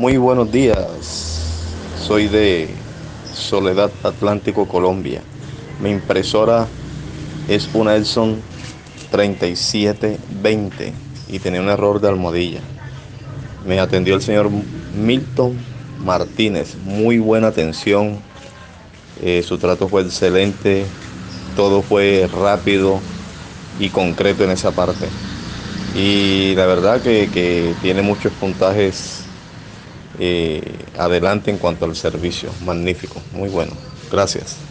Muy buenos días. Soy de Soledad Atlántico, Colombia. Mi impresora es una Elson 3720 y tenía un error de almohadilla. Me atendió el señor Milton Martínez. Muy buena atención. Eh, su trato fue excelente. Todo fue rápido y concreto en esa parte. Y la verdad que, tiene muchos puntajes adelante en cuanto al servicio. Magnífico, muy bueno. Gracias.